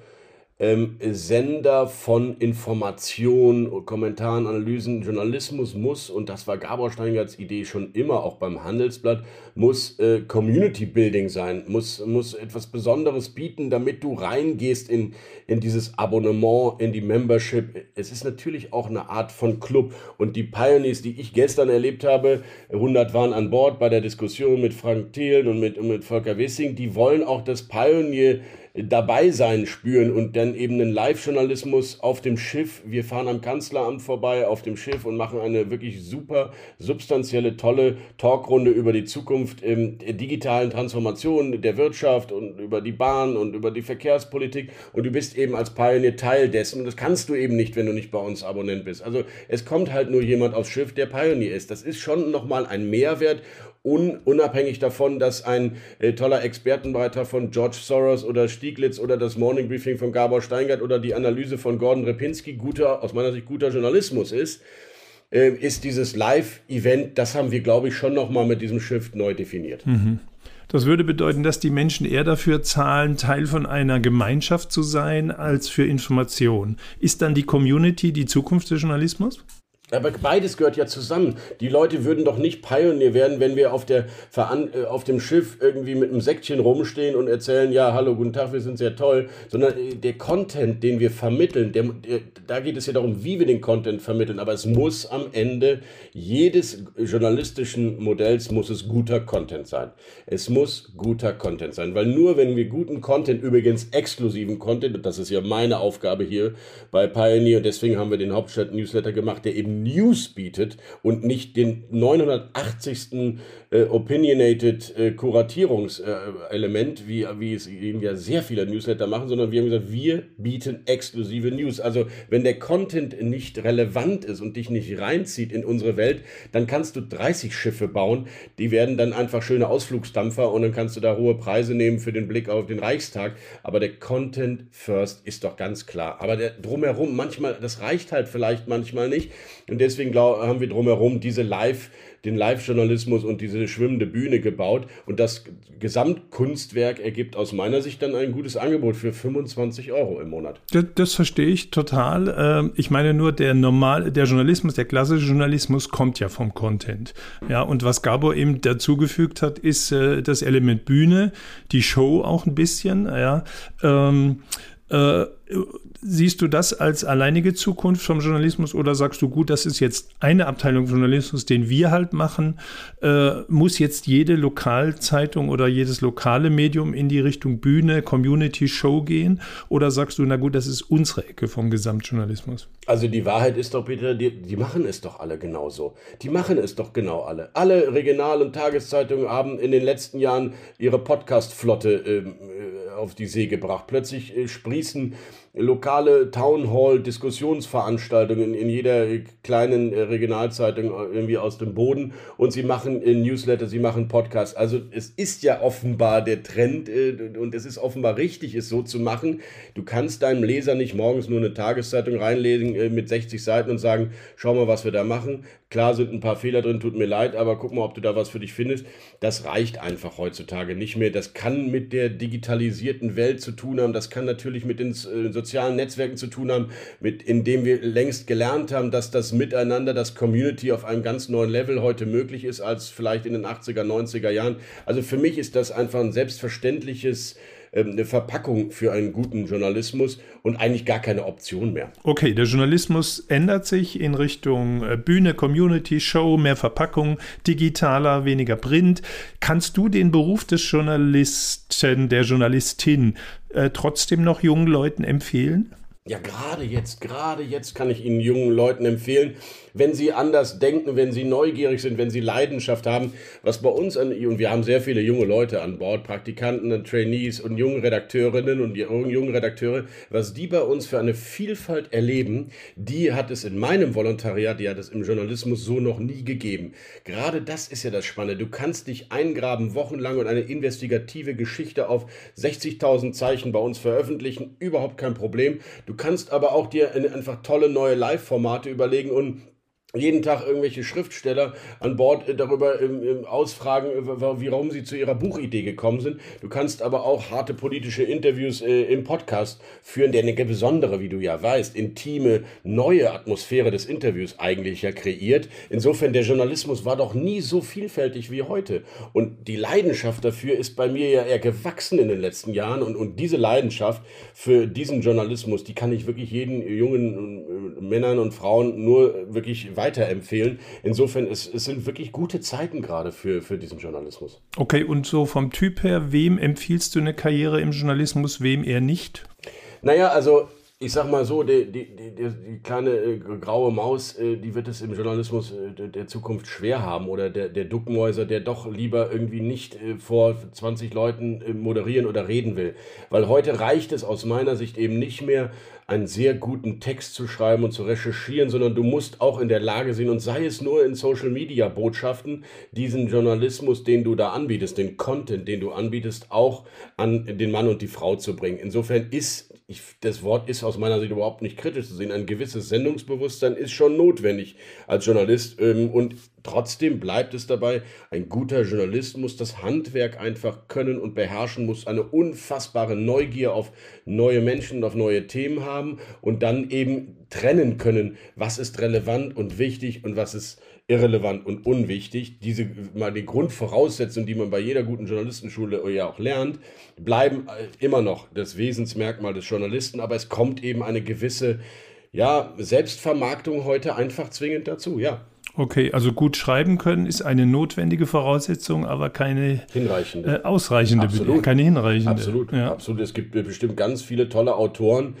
ähm, Sender von Informationen, Kommentaren, Analysen, Journalismus muss, und das war Gabor Steingarts Idee schon immer, auch beim Handelsblatt, muss äh, Community Building sein, muss, muss etwas Besonderes bieten, damit du reingehst in, in dieses Abonnement, in die Membership. Es ist natürlich auch eine Art von Club. Und die Pioneers, die ich gestern erlebt habe, 100 waren an Bord bei der Diskussion mit Frank Thelen und mit, und mit Volker Wissing, die wollen auch das Pioneer dabei sein spüren und dann eben einen Live-Journalismus auf dem Schiff. Wir fahren am Kanzleramt vorbei auf dem Schiff und machen eine wirklich super substanzielle, tolle Talkrunde über die Zukunft ähm, der digitalen Transformation der Wirtschaft und über die Bahn und über die Verkehrspolitik. Und du bist eben als Pioneer Teil dessen. Und das kannst du eben nicht, wenn du nicht bei uns Abonnent bist. Also es kommt halt nur jemand aufs Schiff, der Pioneer ist. Das ist schon nochmal ein Mehrwert un unabhängig davon, dass ein äh, toller Expertenbeitrag von George Soros oder Stieglitz oder das Morning Briefing von Gabor Steingart oder die Analyse von Gordon Repinski guter, aus meiner Sicht guter Journalismus ist, äh, ist dieses Live-Event, das haben wir, glaube ich, schon nochmal mit diesem Shift neu definiert. Mhm. Das würde bedeuten, dass die Menschen eher dafür zahlen, Teil von einer Gemeinschaft zu sein, als für Information. Ist dann die Community die Zukunft des Journalismus? Aber beides gehört ja zusammen. Die Leute würden doch nicht Pionier werden, wenn wir auf, der, äh, auf dem Schiff irgendwie mit einem Säckchen rumstehen und erzählen, ja, hallo, guten Tag, wir sind sehr toll. Sondern äh, der Content, den wir vermitteln, der, der, da geht es ja darum, wie wir den Content vermitteln. Aber es muss am Ende jedes journalistischen Modells muss es guter Content sein. Es muss guter Content sein. Weil nur wenn wir guten Content, übrigens exklusiven Content, und das ist ja meine Aufgabe hier bei Pioneer, und deswegen haben wir den Hauptstadt-Newsletter gemacht, der eben News bietet und nicht den 980. Äh, opinionated äh, Kuratierungselement, wie, wie es eben ja sehr viele Newsletter machen, sondern wir haben gesagt, wir bieten exklusive News. Also wenn der Content nicht relevant ist und dich nicht reinzieht in unsere Welt, dann kannst du 30 Schiffe bauen, die werden dann einfach schöne Ausflugsdampfer und dann kannst du da hohe Preise nehmen für den Blick auf den Reichstag. Aber der Content first ist doch ganz klar. Aber der drumherum, manchmal, das reicht halt vielleicht manchmal nicht. Und deswegen glaub, haben wir drumherum diese Live- den Live-Journalismus und diese schwimmende Bühne gebaut. Und das Gesamtkunstwerk ergibt aus meiner Sicht dann ein gutes Angebot für 25 Euro im Monat. Das, das verstehe ich total. Ähm, ich meine nur, der normal, der Journalismus, der klassische Journalismus kommt ja vom Content. Ja, und was Gabor eben dazugefügt hat, ist äh, das Element Bühne, die Show auch ein bisschen. Ja. Ähm, äh, siehst du das als alleinige Zukunft vom Journalismus oder sagst du, gut, das ist jetzt eine Abteilung Journalismus, den wir halt machen? Äh, muss jetzt jede Lokalzeitung oder jedes lokale Medium in die Richtung Bühne, Community, Show gehen? Oder sagst du, na gut, das ist unsere Ecke vom Gesamtjournalismus? Also die Wahrheit ist doch, Peter, die, die machen es doch alle genauso. Die machen es doch genau alle. Alle Regional- und Tageszeitungen haben in den letzten Jahren ihre Podcast-Flotte ähm, äh, auf die See gebracht. Plötzlich äh, sprießen lokale Townhall-Diskussionsveranstaltungen in jeder kleinen äh, Regionalzeitung irgendwie aus dem Boden und sie machen äh, Newsletter, sie machen Podcasts. Also es ist ja offenbar der Trend äh, und es ist offenbar richtig, es so zu machen. Du kannst deinem Leser nicht morgens nur eine Tageszeitung reinlesen mit 60 Seiten und sagen, schau mal, was wir da machen. Klar sind ein paar Fehler drin, tut mir leid, aber guck mal, ob du da was für dich findest. Das reicht einfach heutzutage nicht mehr. Das kann mit der digitalisierten Welt zu tun haben. Das kann natürlich mit den äh, sozialen Netzwerken zu tun haben, mit indem wir längst gelernt haben, dass das Miteinander, das Community auf einem ganz neuen Level heute möglich ist als vielleicht in den 80er, 90er Jahren. Also für mich ist das einfach ein selbstverständliches ähm, eine Verpackung für einen guten Journalismus und eigentlich gar keine Option mehr. Okay, der Journalismus ändert sich in Richtung äh, Bühne, Community, Show, mehr Verpackung, digitaler, weniger Print. Kannst du den Beruf des Journalisten, der Journalistin äh, trotzdem noch jungen Leuten empfehlen? Ja, gerade jetzt, gerade jetzt kann ich Ihnen jungen Leuten empfehlen, wenn sie anders denken, wenn sie neugierig sind, wenn sie Leidenschaft haben, was bei uns an, und wir haben sehr viele junge Leute an Bord, Praktikanten und Trainees und junge Redakteurinnen und junge Redakteure, was die bei uns für eine Vielfalt erleben, die hat es in meinem Volontariat, die hat es im Journalismus so noch nie gegeben. Gerade das ist ja das Spannende. Du kannst dich eingraben wochenlang und eine investigative Geschichte auf 60.000 Zeichen bei uns veröffentlichen, überhaupt kein Problem. Du kannst aber auch dir einfach tolle neue Live-Formate überlegen und jeden Tag irgendwelche Schriftsteller an Bord äh, darüber ähm, ausfragen, äh, warum sie zu ihrer Buchidee gekommen sind. Du kannst aber auch harte politische Interviews äh, im Podcast führen, der eine besondere, wie du ja weißt, intime, neue Atmosphäre des Interviews eigentlich ja kreiert. Insofern, der Journalismus war doch nie so vielfältig wie heute. Und die Leidenschaft dafür ist bei mir ja eher gewachsen in den letzten Jahren. Und, und diese Leidenschaft für diesen Journalismus, die kann ich wirklich jeden jungen äh, Männern und Frauen nur wirklich weiter weiterempfehlen. Insofern, es, es sind wirklich gute Zeiten gerade für, für diesen Journalismus. Okay, und so vom Typ her, wem empfiehlst du eine Karriere im Journalismus, wem eher nicht? Naja, also ich sag mal so, die, die, die, die kleine äh, graue Maus, äh, die wird es im Journalismus äh, der Zukunft schwer haben. Oder der, der Duckmäuser, der doch lieber irgendwie nicht äh, vor 20 Leuten äh, moderieren oder reden will. Weil heute reicht es aus meiner Sicht eben nicht mehr, einen sehr guten Text zu schreiben und zu recherchieren, sondern du musst auch in der Lage sein, und sei es nur in Social Media Botschaften, diesen Journalismus, den du da anbietest, den Content, den du anbietest, auch an den Mann und die Frau zu bringen. Insofern ist, ich, das Wort ist aus meiner Sicht überhaupt nicht kritisch zu sehen, ein gewisses Sendungsbewusstsein ist schon notwendig als Journalist ähm, und Trotzdem bleibt es dabei, ein guter Journalist muss das Handwerk einfach können und beherrschen, muss eine unfassbare Neugier auf neue Menschen und auf neue Themen haben und dann eben trennen können, was ist relevant und wichtig und was ist irrelevant und unwichtig. Diese mal die Grundvoraussetzungen, die man bei jeder guten Journalistenschule ja auch lernt, bleiben äh, immer noch das Wesensmerkmal des Journalisten, aber es kommt eben eine gewisse ja, Selbstvermarktung heute einfach zwingend dazu, ja. Okay, also gut schreiben können ist eine notwendige Voraussetzung, aber keine hinreichende. Äh, ausreichende, Absolut. keine hinreichende. Absolut, ja. absolut. Es gibt bestimmt ganz viele tolle Autoren,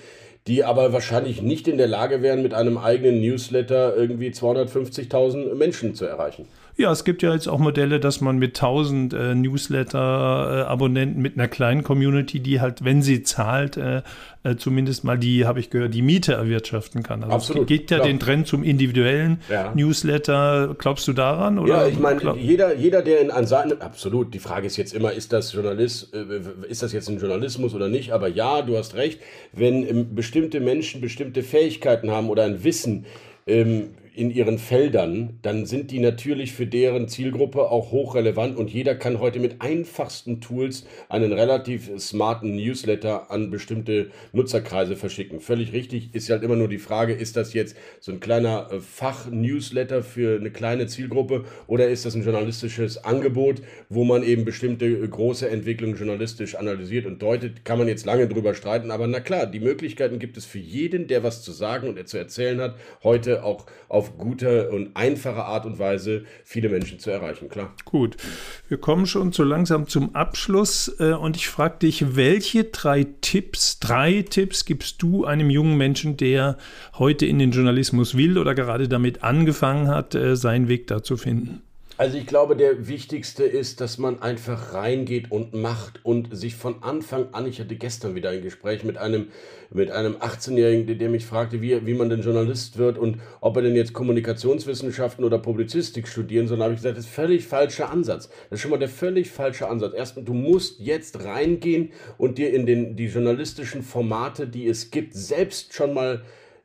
die aber wahrscheinlich nicht in der Lage wären, mit einem eigenen Newsletter irgendwie 250.000 Menschen zu erreichen. Ja, es gibt ja jetzt auch Modelle, dass man mit 1000 äh, Newsletter-Abonnenten mit einer kleinen Community, die halt, wenn sie zahlt, äh, äh, zumindest mal die, habe ich gehört, die Miete erwirtschaften kann. Also Absolut. Es geht ja, ja den Trend zum individuellen ja. Newsletter. Glaubst du daran? Oder? Ja, ich meine, jeder, jeder, der in an seinem, absolut. Die Frage ist jetzt immer, ist das Journalist, äh, ist das jetzt ein Journalismus oder nicht? Aber ja, du hast recht. Wenn ähm, bestimmte Menschen bestimmte Fähigkeiten haben oder ein Wissen, ähm, in ihren Feldern, dann sind die natürlich für deren Zielgruppe auch hochrelevant und jeder kann heute mit einfachsten Tools einen relativ smarten Newsletter an bestimmte Nutzerkreise verschicken. Völlig richtig, ist halt immer nur die Frage, ist das jetzt so ein kleiner äh, Fach-Newsletter für eine kleine Zielgruppe oder ist das ein journalistisches Angebot, wo man eben bestimmte äh, große Entwicklungen journalistisch analysiert und deutet, kann man jetzt lange drüber streiten, aber na klar, die Möglichkeiten gibt es für jeden, der was zu sagen und zu erzählen hat, heute auch auf auf gute und einfache Art und Weise viele Menschen zu erreichen, klar. Gut, wir kommen schon so langsam zum Abschluss äh, und ich frage dich, welche drei Tipps, drei Tipps gibst du einem jungen Menschen, der heute in den Journalismus will oder gerade damit angefangen hat, äh, seinen Weg da zu finden? Also ich glaube, der wichtigste ist, dass man einfach reingeht und macht und sich von Anfang an, ich hatte gestern wieder ein Gespräch mit einem, mit einem 18-Jährigen, der mich fragte, wie, wie man denn Journalist wird und ob er denn jetzt Kommunikationswissenschaften oder Publizistik studieren soll. Da habe ich gesagt, das ist völlig falscher Ansatz. Das ist schon mal der völlig falsche Ansatz. Erstmal, du musst jetzt reingehen und dir in den, die journalistischen Formate, die es gibt, selbst schon mal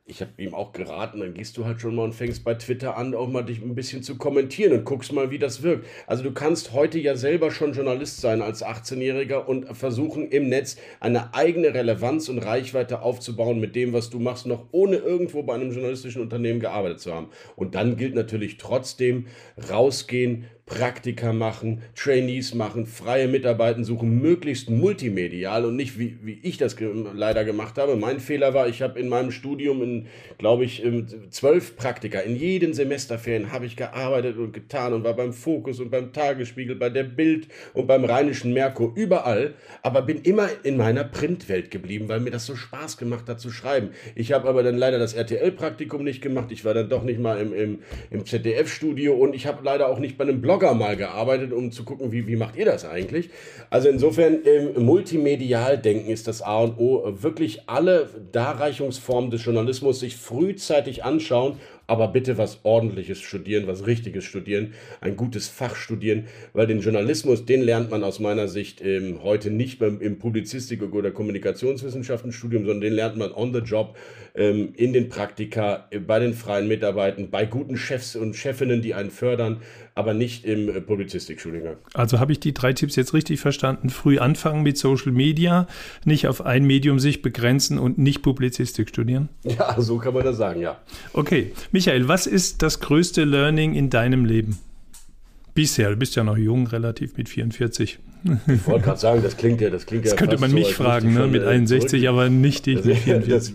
ich habe ihm auch geraten, dann gehst du halt schon mal und fängst bei Twitter an, auch mal dich ein bisschen zu kommentieren und guckst mal, wie das wirkt. Also du kannst heute ja selber schon Journalist sein als 18-Jähriger und versuchen im Netz eine eigene Relevanz und Reichweite aufzubauen mit dem, was du machst, noch ohne irgendwo bei einem journalistischen Unternehmen gearbeitet zu haben. Und dann gilt natürlich trotzdem rausgehen, Praktika machen, Trainees machen, freie Mitarbeiter suchen, möglichst multimedial und nicht wie, wie ich das ge leider gemacht habe. Mein Fehler war, ich habe in meinem Studium, in, glaube ich, zwölf Praktika, in jeden Semesterferien habe ich gearbeitet und getan und war beim Fokus und beim Tagesspiegel, bei der Bild und beim Rheinischen Merkur, überall, aber bin immer in meiner Printwelt geblieben, weil mir das so Spaß gemacht hat zu schreiben. Ich habe aber dann leider das RTL-Praktikum nicht gemacht, ich war dann doch nicht mal im, im, im ZDF-Studio und ich habe leider auch nicht bei einem Blog Blogger mal gearbeitet, um zu gucken, wie, wie macht ihr das eigentlich? Also insofern, im multimedial denken ist das A und O. Wirklich alle Darreichungsformen des Journalismus sich frühzeitig anschauen aber bitte was Ordentliches studieren, was Richtiges studieren, ein gutes Fach studieren, weil den Journalismus, den lernt man aus meiner Sicht ähm, heute nicht beim, im Publizistik- oder Kommunikationswissenschaftenstudium, sondern den lernt man on the job, ähm, in den Praktika, bei den freien Mitarbeitern, bei guten Chefs und Chefinnen, die einen fördern, aber nicht im äh, Publizistikstudiengang. Also habe ich die drei Tipps jetzt richtig verstanden? Früh anfangen mit Social Media, nicht auf ein Medium sich begrenzen und nicht Publizistik studieren? Ja, so kann man das sagen, ja. Okay. Michael, was ist das größte Learning in deinem Leben? Bisher, du bist ja noch jung, relativ mit 44. Ich wollte gerade sagen, das klingt ja, das klingt das ja. könnte man so, mich fragen, ne? mit schon, äh, 61, zurück- aber nicht ich mit 44. Das,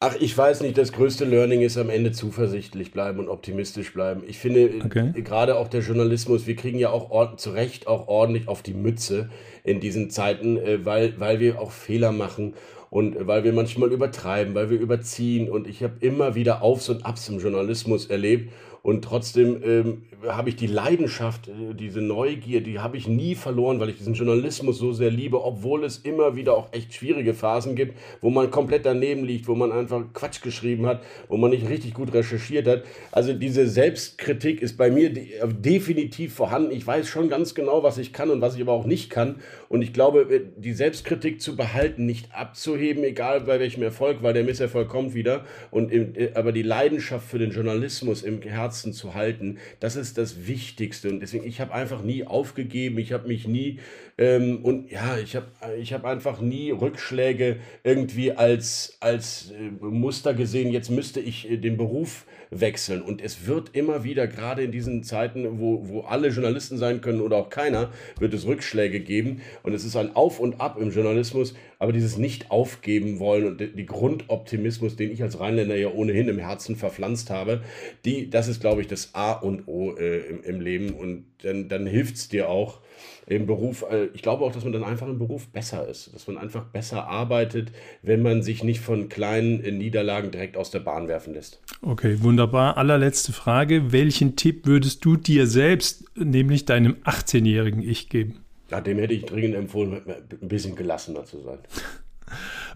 ach, ich weiß nicht, das größte Learning ist am Ende zuversichtlich bleiben und optimistisch bleiben. Ich finde, Okay. gerade auch der Journalismus, wir kriegen ja auch zu Recht auch ordentlich auf die Mütze in diesen Zeiten, äh, weil, weil wir auch Fehler machen und weil wir manchmal übertreiben, weil wir überziehen. Und ich habe immer wieder Aufs und Abs im Journalismus erlebt. Und trotzdem ähm, habe ich die Leidenschaft, äh, diese Neugier, die habe ich nie verloren, weil ich diesen Journalismus so sehr liebe, obwohl es immer wieder auch echt schwierige Phasen gibt, wo man komplett daneben liegt, wo man einfach Quatsch geschrieben hat, wo man nicht richtig gut recherchiert hat. Also diese Selbstkritik ist bei mir äh, definitiv vorhanden. Ich weiß schon ganz genau, was ich kann und was ich aber auch nicht kann. Und ich glaube, äh, die Selbstkritik zu behalten, nicht abzuheben, egal bei welchem Erfolg, weil der Misserfolg kommt wieder. Und im, äh, aber die Leidenschaft für den Journalismus im Herzen zu halten, das ist das Wichtigste. Und deswegen, ich habe einfach nie aufgegeben, ich habe mich nie ähm, und ja, ich habe ich hab einfach nie Rückschläge irgendwie als, als äh, Muster gesehen, jetzt müsste ich äh, den Beruf wechseln. Und es wird immer wieder, gerade in diesen Zeiten, wo, wo alle Journalisten sein können oder auch keiner, wird es Rückschläge geben. Und es ist ein Auf und Ab im Journalismus, aber dieses nicht aufgeben wollen und die Grundoptimismus, den ich als Rheinländer ja ohnehin im Herzen verpflanzt habe, die, das ist, glaube ich, das A und O äh, im, im Leben. Und dann, dann hilft es dir auch, im Beruf, äh, ich glaube auch, dass man dann einfach im Beruf besser ist, dass man einfach besser arbeitet, wenn man sich nicht von kleinen äh, Niederlagen direkt aus der Bahn werfen lässt. Okay, wunderbar. Allerletzte Frage. Welchen Tipp würdest du dir selbst, nämlich deinem 18-jährigen Ich, geben? Ja, dem hätte ich dringend empfohlen, ein bisschen gelassener zu sein.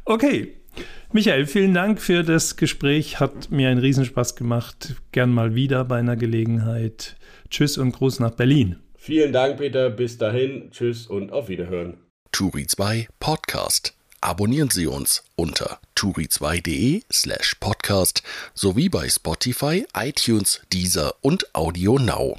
Okay. Michael, vielen Dank für das Gespräch. Hat mir einen Riesenspaß gemacht. Gern mal wieder bei einer Gelegenheit. Tschüss und Gruß nach Berlin. Vielen Dank, Peter. Bis dahin. Tschüss und auf Wiederhören. Turi 2 Podcast. Abonnieren Sie uns unter turi2.de slash podcast sowie bei Spotify, iTunes, Deezer und Audio Now.